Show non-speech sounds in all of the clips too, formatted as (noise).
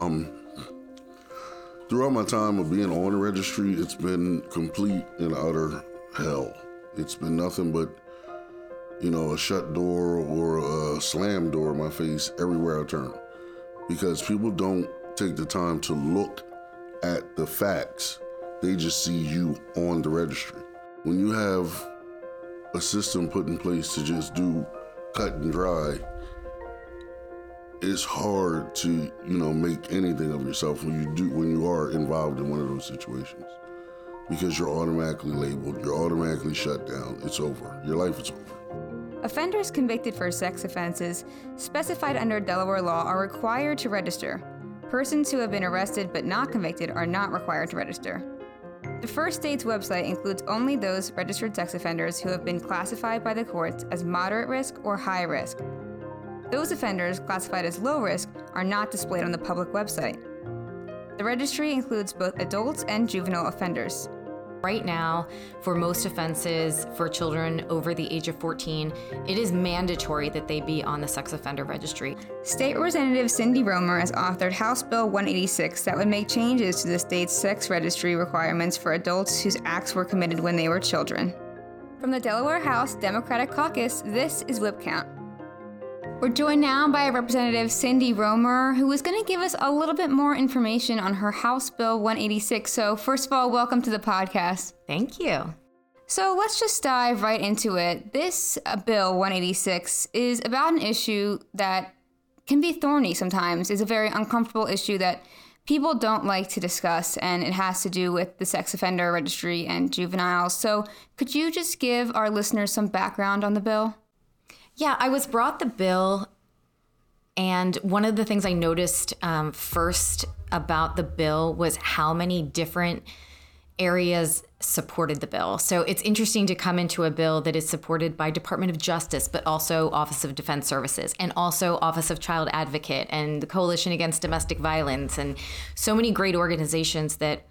Um, throughout my time of being on the registry, it's been complete and utter hell. It's been nothing but, you know, a shut door or a slam door in my face everywhere I turn. Because people don't take the time to look at the facts, they just see you on the registry. When you have a system put in place to just do cut and dry, it's hard to you know make anything of yourself when you do when you are involved in one of those situations. Because you're automatically labeled you're automatically shut down it's over your life is over. Offenders convicted for sex offenses specified under delaware law are required to register. Persons who have been arrested but not convicted are not required to register. The first state's website includes only those registered sex offenders who have been classified by the courts as moderate risk or high risk those offenders classified as low risk are not displayed on the public website. The registry includes both adults and juvenile offenders. Right now, for most offenses for children over the age of 14, it is mandatory that they be on the sex offender registry. State Representative Cyndie Romer has authored House Bill 186 that would make changes to the state's sex registry requirements for adults whose acts were committed when they were children. From the Delaware House Democratic Caucus, this is Whip Count. We're joined now by Representative Cyndie Romer, who is going to give us a little bit more information on her House Bill 186. So, first of all, welcome to the podcast. Thank you. So, let's just dive right into it. This uh, Bill 186 is about an issue that can be thorny sometimes, is a very uncomfortable issue that people don't like to discuss, and it has to do with the sex offender registry and juveniles. So, could you just give our listeners some background on the bill? Yeah, I was brought the bill, and one of the things I noticed um, first about the bill was how many different areas supported the bill. So it's interesting to come into a bill that is supported by Department of Justice, but also Office of Defense Services, and also Office of Child Advocate, and the Coalition Against Domestic Violence, and so many great organizations that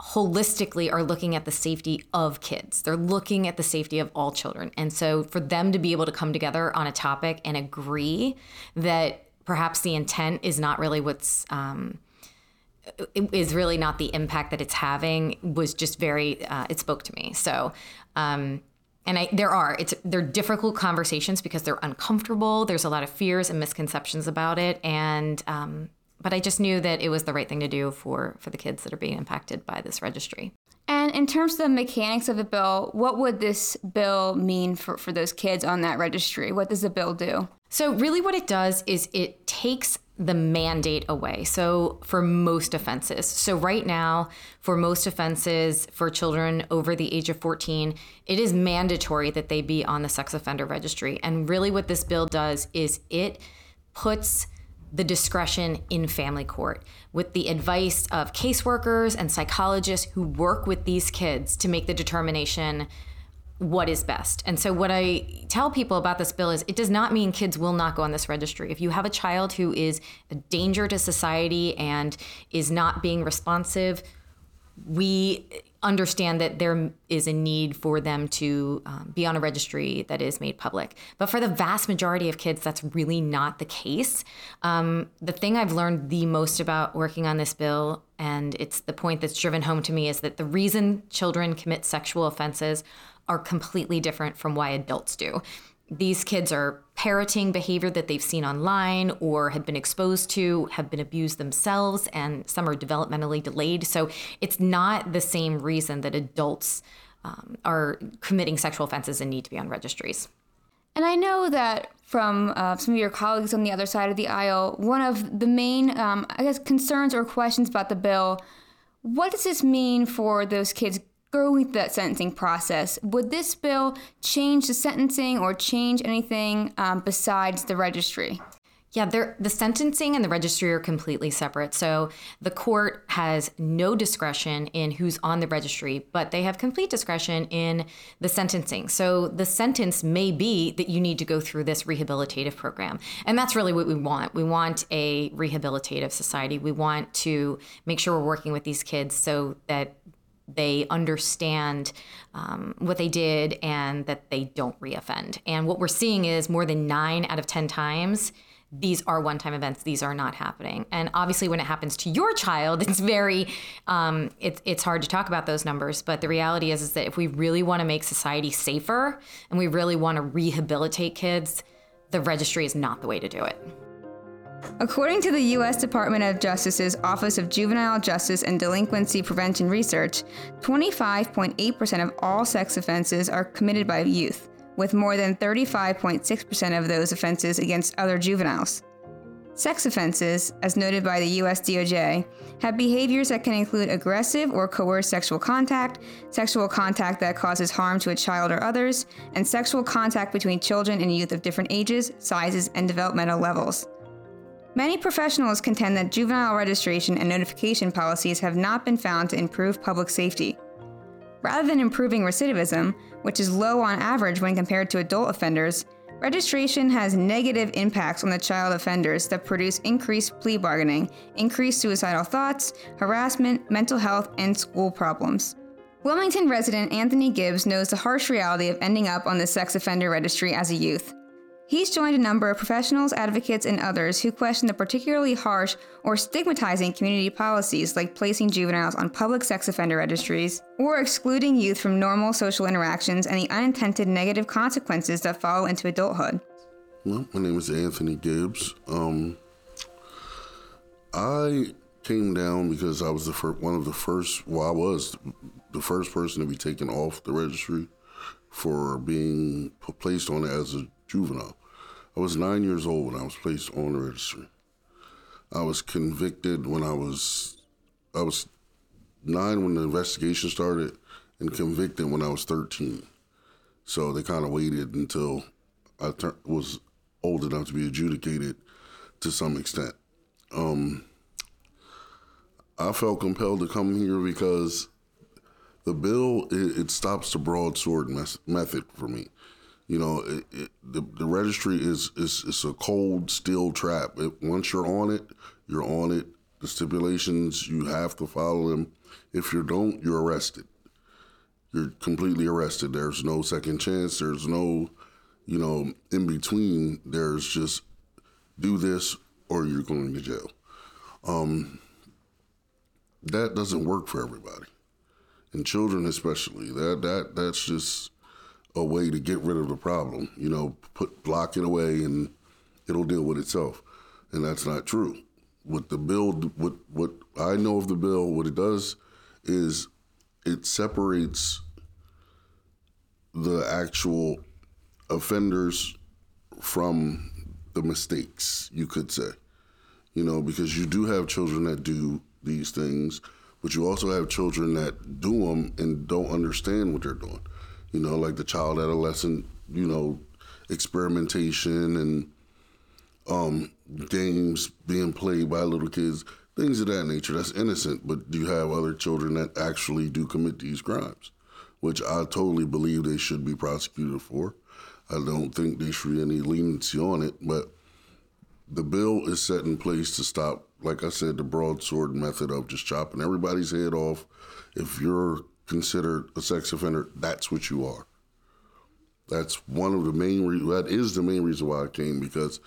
holistically are looking at the safety of kids. They're looking at the safety of all children. And so for them to be able to come together on a topic and agree that perhaps the intent is not really what's um, is really not the impact that it's having was just very uh, it spoke to me. So um, and I, there are it's they're difficult conversations because they're uncomfortable. There's a lot of fears and misconceptions about it, and um, but I just knew that it was the right thing to do for for the kids that are being impacted by this registry. And in terms of the mechanics of the bill, what would this bill mean for, for those kids on that registry? What does the bill do? So, really, what it does is it takes the mandate away. So, for most offenses. So, right now, for most offenses for children over the age of 14, it is mandatory that they be on the sex offender registry. And really, what this bill does is it puts the discretion in family court with the advice of caseworkers and psychologists who work with these kids to make the determination what is best. And so, what I tell people about this bill is it does not mean kids will not go on this registry. If you have a child who is a danger to society and is not being responsive, we understand that there is a need for them to um, be on a registry that is made public. But for the vast majority of kids, that's really not the case. Um, the thing I've learned the most about working on this bill, and it's the point that's driven home to me, is that the reason children commit sexual offenses are completely different from why adults do these kids are parroting behavior that they've seen online or had been exposed to, have been abused themselves, and some are developmentally delayed. So it's not the same reason that adults um, are committing sexual offenses and need to be on registries. And I know that from uh, some of your colleagues on the other side of the aisle, one of the main, um, I guess, concerns or questions about the bill what does this mean for those kids going through that sentencing process. Would this bill change the sentencing or change anything um, besides the registry? Yeah, the sentencing and the registry are completely separate. So the court has no discretion in who's on the registry, but they have complete discretion in the sentencing. So the sentence may be that you need to go through this rehabilitative program. And that's really what we want. We want a rehabilitative society. We want to make sure we're working with these kids so that they understand um, what they did and that they don't reoffend. And what we're seeing is more than nine out of 10 times these are one-time events. These are not happening. And obviously when it happens to your child (laughs) it's very um, it's, it's hard to talk about those numbers. But the reality is, is that if we really want to make society safer and we really want to rehabilitate kids the registry is not the way to do it According to the U.S. Department of Justice's Office of Juvenile Justice and Delinquency Prevention Research, 25.8% of all sex offenses are committed by youth, with more than 35.6% of those offenses against other juveniles. Sex offenses, as noted by the US DOJ, have behaviors that can include aggressive or coerced sexual contact, sexual contact that causes harm to a child or others, and sexual contact between children and youth of different ages, sizes, and developmental levels. Many professionals contend that juvenile registration and notification policies have not been found to improve public safety. Rather than improving recidivism, which is low on average when compared to adult offenders, registration has negative impacts on the child offenders that produce increased plea bargaining, increased suicidal thoughts, harassment, mental health, and school problems. Wilmington resident Anthony Gibbs knows the harsh reality of ending up on the sex offender registry as a youth. He's joined a number of professionals, advocates, and others who question the particularly harsh or stigmatizing community policies like placing juveniles on public sex offender registries or excluding youth from normal social interactions and the unintended negative consequences that follow into adulthood. Well, my name is Anthony Gibbs. Um, I came down because I was the one of the first, well, I was the first person to be taken off the registry for being placed on it as a juvenile. I was nine years old when I was placed on the registry. I was convicted when I was I was nine when the investigation started, and convicted when I was thirteen. So they kind of waited until I ter- was old enough to be adjudicated to some extent. Um, I felt compelled to come here because the bill it, it stops the broadsword mes- method for me. You know, it, it, the the registry is is is a cold steel trap. once you're on it, you're on it. The stipulations you have to follow them. If you don't, you're arrested. You're completely arrested. There's no second chance. There's no, you know, in between. There's just do this or you're going to jail. Um, that doesn't work for everybody, and children especially. That that that's just a way to get rid of the problem. You know, put block it away and it'll deal with itself, and that's not true. What the bill, what what I know of the bill, what it does is it separates the actual offenders from the mistakes, you could say. You know, because you do have children that do these things, but you also have children that do them and don't understand what they're doing you know, like the child adolescent, you know, experimentation and um, games being played by little kids, things of that nature. That's innocent, but do you have other children that actually do commit these crimes, which I totally believe they should be prosecuted for. I don't think there should be any leniency on it, but the bill is set in place to stop, like I said, the broadsword method of just chopping everybody's head off. If you're considered a sex offender, that's what you are. That's one of the main re- that is the main reason why I came because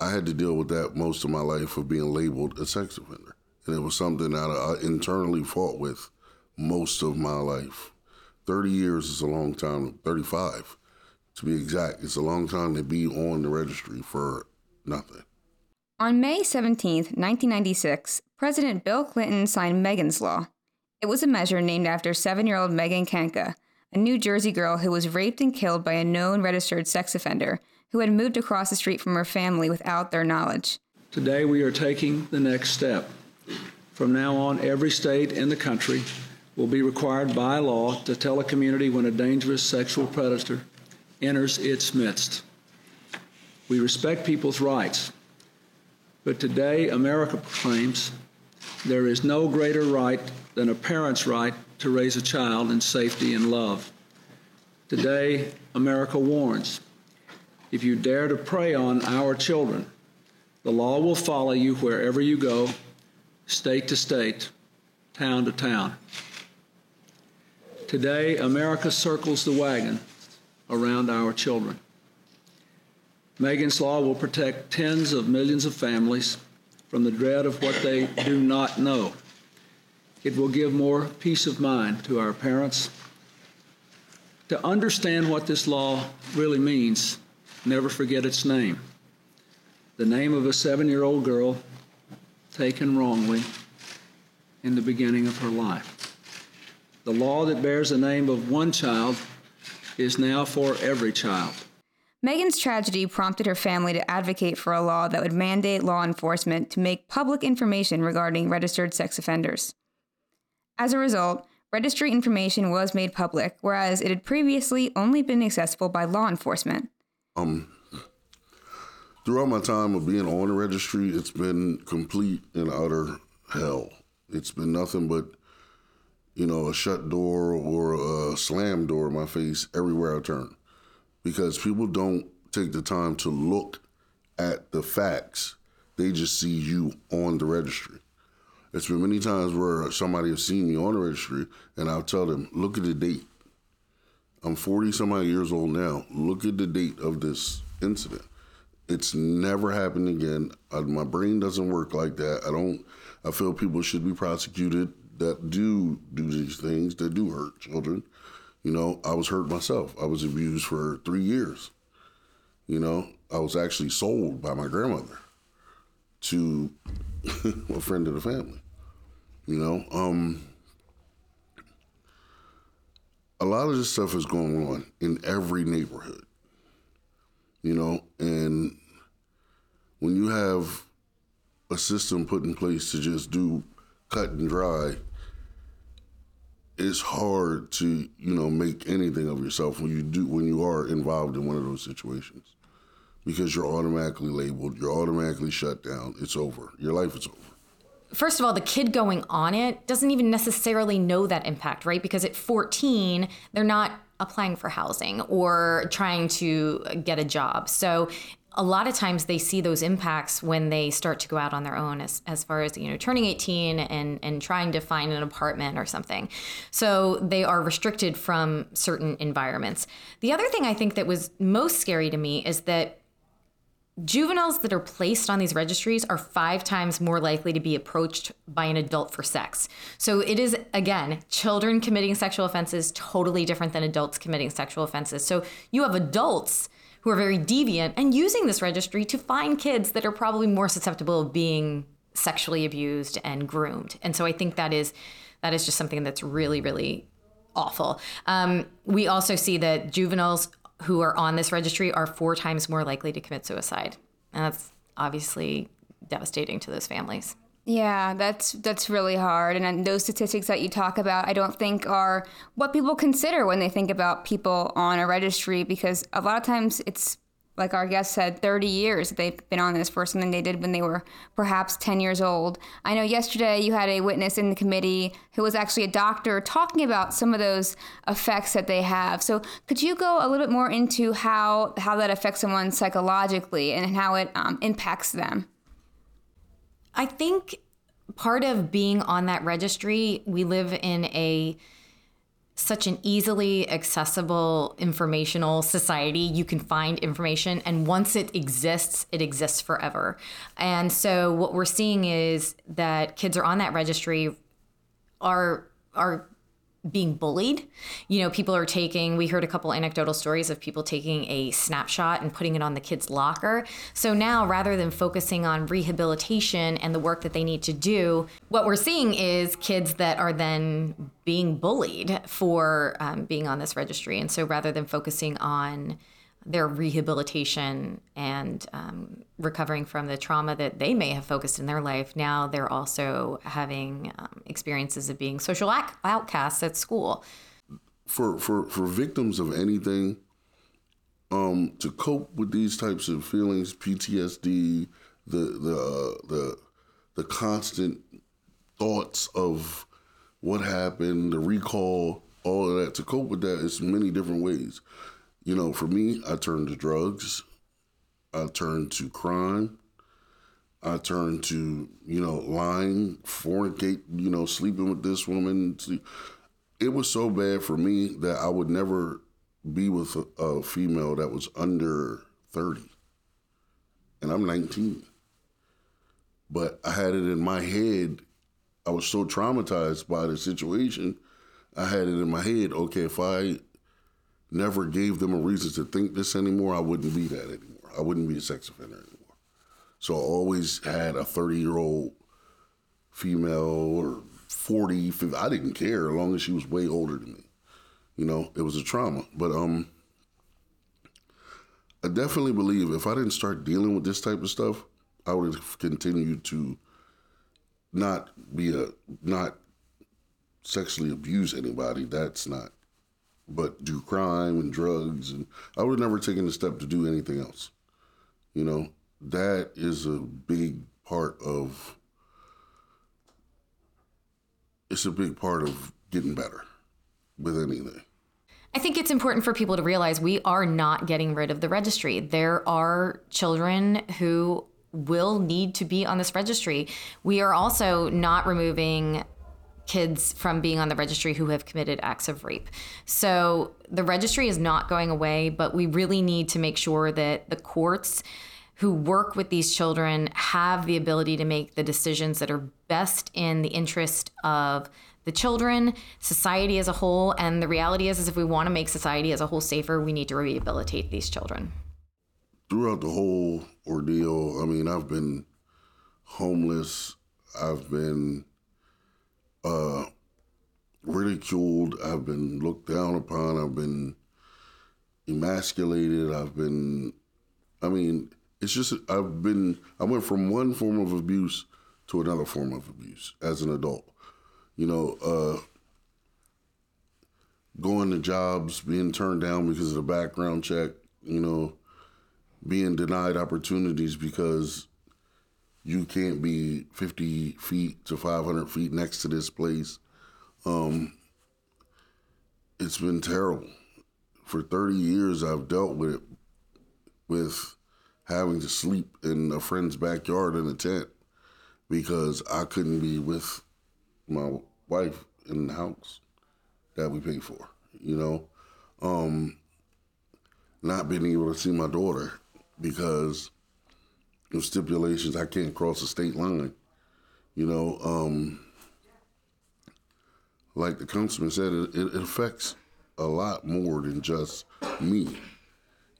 I had to deal with that most of my life of being labeled a sex offender, and it was something that I internally fought with most of my life. Thirty years is a long time. Thirty-five, to be exact, it's a long time to be on the registry for nothing. On May 17, 1996, President Bill Clinton signed Megan's Law, it was a measure named after seven year old Megan Kanka, a New Jersey girl who was raped and killed by a known registered sex offender who had moved across the street from her family without their knowledge. Today, we are taking the next step. From now on, every state in the country will be required by law to tell a community when a dangerous sexual predator enters its midst. We respect people's rights, but today America proclaims there is no greater right than a parent's right to raise a child in safety and love. Today, America warns if you dare to prey on our children, the law will follow you wherever you go, state to state, town to town. Today, America circles the wagon around our children. Megan's Law will protect tens of millions of families from the dread of what they do not know. It will give more peace of mind to our parents. To understand what this law really means, never forget its name. The name of a seven year old girl taken wrongly in the beginning of her life. The law that bears the name of one child is now for every child. Megan's tragedy prompted her family to advocate for a law that would mandate law enforcement to make public information regarding registered sex offenders. As a result, registry information was made public, whereas it had previously only been accessible by law enforcement. Um, throughout my time of being on the registry, it's been complete and utter hell. It's been nothing but, you know, a shut door or a slam door in my face everywhere I turn because people don't take the time to look at the facts. They just see you on the registry. It's been many times where somebody has seen me on the registry and I'll tell them, look at the date. I'm 40 some odd years old now. Look at the date of this incident. It's never happened again. I, my brain doesn't work like that. I don't, I feel people should be prosecuted that do do these things, that do hurt children. You know, I was hurt myself. I was abused for three years. You know, I was actually sold by my grandmother to (laughs) a friend of the family. You know, um, a lot of this stuff is going on in every neighborhood. You know, and when you have a system put in place to just do cut and dry it's hard to you know make anything of yourself when you do when you are involved in one of those situations because you're automatically labeled you're automatically shut down it's over your life is over first of all, the kid going on it doesn't even necessarily know that impact, right? Because at 14, they're not applying for housing or trying to get a job. So a lot of times they see those impacts when they start to go out on their own as, as far as you know turning 18 and and trying to find an apartment or something. So they are restricted from certain environments. The other thing i think that was most scary to me is that juveniles that are placed on these registries are five times more likely to be approached by an adult for sex. So it is again children committing sexual offenses totally different than adults committing sexual offenses. So you have adults who are very deviant and using this registry to find kids that are probably more susceptible of being sexually abused and groomed. And so I think that is that is just something that's really really awful. Um, we also see that juveniles who are on this registry are four times more likely to commit suicide, and that's obviously devastating to those families. Yeah, that's that's really hard. And those statistics that you talk about, I don't think are what people consider when they think about people on a registry because a lot of times it's like our guest said 30 years they've been on this for something they did when they were perhaps 10 years old. I know yesterday you had a witness in the committee who was actually a doctor talking about some of those effects that they have. So could you go a little bit more into how how that affects someone psychologically and how it um, impacts them? I think part of being on that registry, we live in a such an easily accessible informational society. You can find information, and once it exists, it exists forever. And so, what we're seeing is that kids are on that registry are are being bullied. You know, people are taking, we heard a couple anecdotal stories of people taking a snapshot and putting it on the kid's locker. So now, rather than focusing on rehabilitation and the work that they need to do, what we're seeing is kids that are then being bullied for um, being on this registry. And so rather than focusing on their rehabilitation and um, recovering from the trauma that they may have focused in their life, now they're also having um, experiences of being social outcasts at school. For for for victims of anything, um, to cope with these types of feelings, PTSD, the the uh, the the constant thoughts of what happened, the recall, all of that. To cope with that is many different ways. You know, for me, I turned to drugs. I turned to crime. I turned to, you know, lying, fornicate, you know, sleeping with this woman. It was so bad for me that I would never be with a, a female that was under 30. and I'm 19. But I had it in my head. I was so traumatized by the situation. I had it in my head. Okay, if I never gave them a reason to think this anymore, I wouldn't be that anymore. I wouldn't be a sex offender anymore. So I always had a 30 year old female or 40, 50, I didn't care as long as she was way older than me. You know, it was a trauma. But um, I definitely believe if I didn't start dealing with this type of stuff, I would have continued to not be a not sexually abuse anybody. That's not. But do crime and drugs, and I would have never taken the step to do anything else. You know, that is a big part of. It's a big part of getting better with anything. I think it's important for people to realize we are not getting rid of the registry. There are children who will need to be on this registry. We are also not removing kids from being on the registry who have committed acts of rape. So the registry is not going away, but we really need to make sure that the courts who work with these children have the ability to make the decisions that are best in the interest of the children, society as a whole, and the reality is, is if we want to make society as a whole safer, we need to rehabilitate these children. Throughout the whole ordeal, I mean, I've been homeless, I've been uh, ridiculed, I've been looked down upon, I've been emasculated, I've been, I mean, it's just, I've been, I went from one form of abuse to another form of abuse as an adult. You know, uh, going to jobs, being turned down because of the background check, you know, being denied opportunities because you can't be 50 feet to 500 feet next to this place. Um, it's been terrible. For 30 years, I've dealt with it, with having to sleep in a friend's backyard in a tent because I couldn't be with my wife in the house that we paid for, you know. Um, not being able to see my daughter because of stipulations I can't cross the state line. You know, um, like the councilman said, it, it affects a lot more than just me.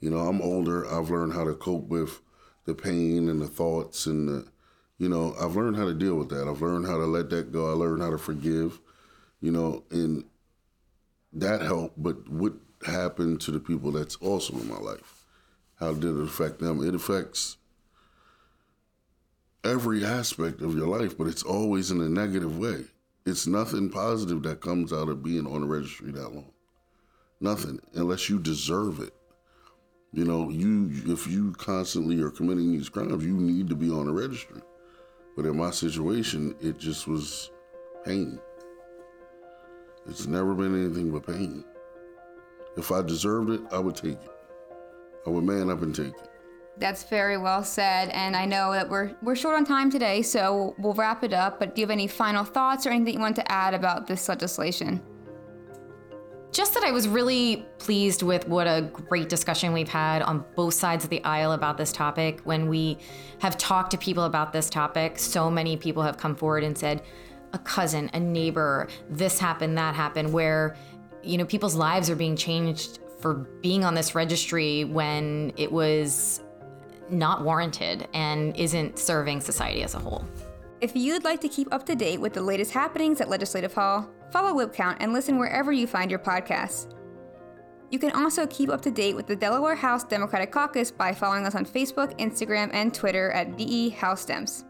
You know, I'm older. I've learned how to cope with the pain and the thoughts and the you know, I've learned how to deal with that. I've learned how to let that go. I learned how to forgive, you know, and that helped. But what happened to the people that's also in my life? How did it affect them? It affects every aspect of your life, but it's always in a negative way. It's nothing positive that comes out of being on the registry that long. Nothing, unless you deserve it. You know, you if you constantly are committing these crimes, you need to be on the registry. But in my situation, it just was pain. It's never been anything but pain. If I deserved it, I would take it. I would man up and take it. That's very well said, and I know that we're we're short on time today, so we'll wrap it up. But do you have any final thoughts or anything you want to add about this legislation? just that I was really pleased with what a great discussion we've had on both sides of the aisle about this topic. When we have talked to people about this topic, so many people have come forward and said, a cousin, a neighbor, this happened, that happened, where, you know, people's lives are being changed for being on this registry when it was not warranted and isn't serving society as a whole. If you'd like to keep up to date with the latest happenings at Legislative Hall, follow WhipCount and listen wherever you find your podcasts. You can also keep up to date with the Delaware House Democratic Caucus by following us on Facebook, Instagram, and Twitter at DE House Dems.